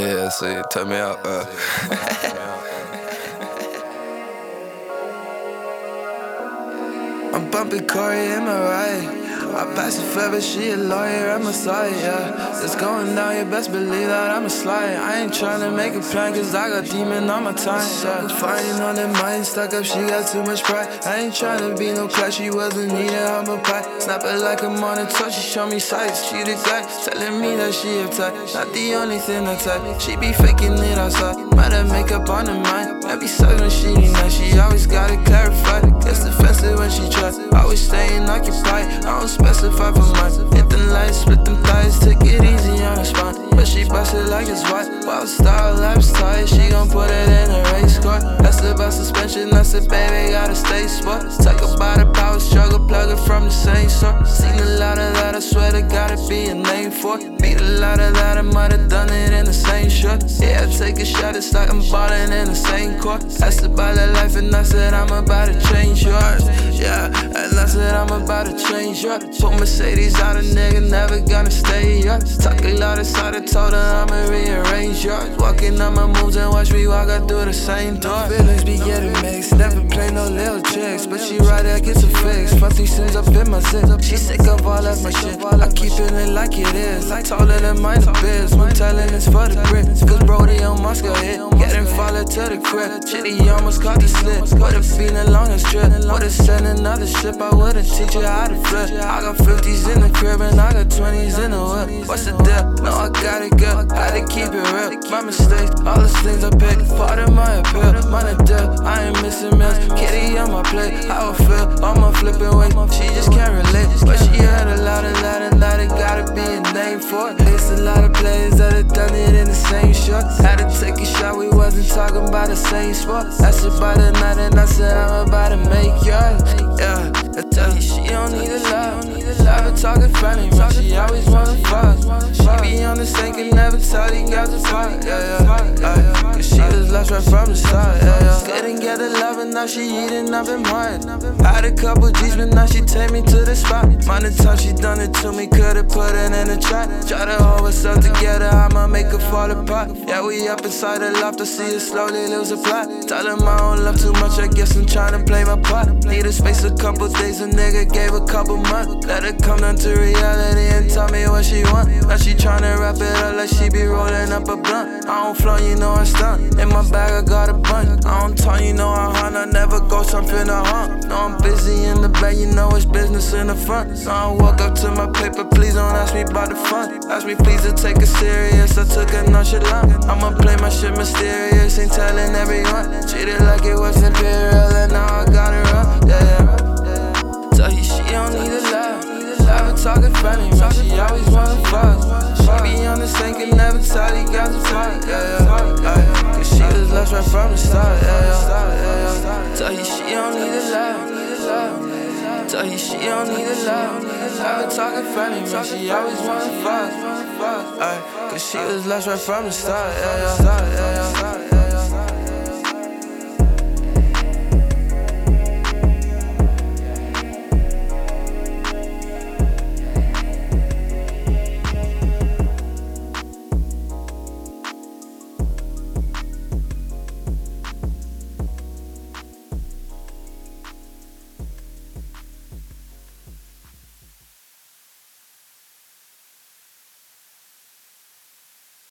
Yeah, see, turn me out. Uh. I'm bumping Corey, am I right? I pass it fair, but she a lawyer, I'm a side, yeah. It's going down, you best believe that I'm a slide. I ain't tryna make a plan, cause I got demon on my time, yeah. Fighting on the mind, stuck up, she got too much pride. I ain't tryna be no class, she wasn't needed, I'm a pie. Snap it like I'm on a touch, she show me sights. She the guy, telling me that she uptight. Not the only thing I type, she be faking it outside. Might have makeup on the mind, Be sucking she nice, she always gotta clarify. Gets defensive when she try, always staying occupied. I don't specify for mine. Hit the lights, split them thighs, take it easy on the spine. But she bust it like it's white. Wild style, laps tight, she gon' put it in a race car. That's about suspension, I said, baby, gotta stay smart. Talk about a power struggle, plug it from the same source. Seen a lot of that, I swear gotta be a for. Beat a lot of that, I might have done it in the same shirt. Yeah, I take a shot, it's like I'm ballin' in the same court. Asked about that life, and I said, I'm about to change yours. Yeah, and I said, I'm about to change yours. Put Mercedes out, a nigga stay yours. Talk a lot inside, I told her I'ma rearrange yours. Walking on my moves and watch me walk out through the same door. Feelings be getting mixed, never play no little tricks. But she right there gets a fix. Fuck these sins up in my zip. She sick of all of my shit. I keep it like it is. I told her that mind the biz. I'm telling it's for the grit. Cause Brody on Moscow hit. Getting followed to the crib. Shit, he almost caught the slip. Been a longer trip. Would've sent another ship. I would've teach you how to flip. I got 50s in the crib and I got 20s in. What's the deal? No, I got it good. Had to keep it real. My mistakes, all the things I pick. Part of my appeal. Money deal. I ain't missing meals. Kitty on my plate. How I feel. On my flipping way. She just can't relate. But she heard a lot, a lot, a lot. It gotta be a name for it. It's a lot of players that have done it in the same shot. Had to take a shot. We wasn't talking about the same sport. That's about the the and never tell these guys apart. Yeah, yeah, yeah. Cause she was lost right from the start. Yeah, now she eating up in mine. Had a couple G's, but now she take me to the spot. Mind the time she done it to me, could've put it in the trap. Try to hold herself together, I'ma make her fall apart. Yeah, we up inside the loft, I see her slowly lose a plot. Tell them I don't love too much, I guess I'm trying to play my part. Need a space a couple days, a nigga gave a couple months. Let her come down to reality and tell me what she want. Now she tryna wrap it up like she be rolling up a blunt. I don't flow, you know I stunt. In my bag, I got a bunch. I don't talk, you know I hunt. Never go something to hunt. No, I'm busy in the back, you know it's business in the front. So I walk up to my paper, please don't ask me about the fun. Ask me please to take it serious, I took a nonchalant. I'ma play my shit mysterious, ain't telling everyone. Treat it like it was imperial, and now I got it be on the sink and never tell these guys apart. Yeah, yeah, yeah. Cause she was lost right from the start. Yeah, yeah. Tell you she don't need a love. Tell you she don't need a love. I've been talking funny, man. She always wanna fuck. Ay, Cause she was lost right from the start. Yeah, yeah.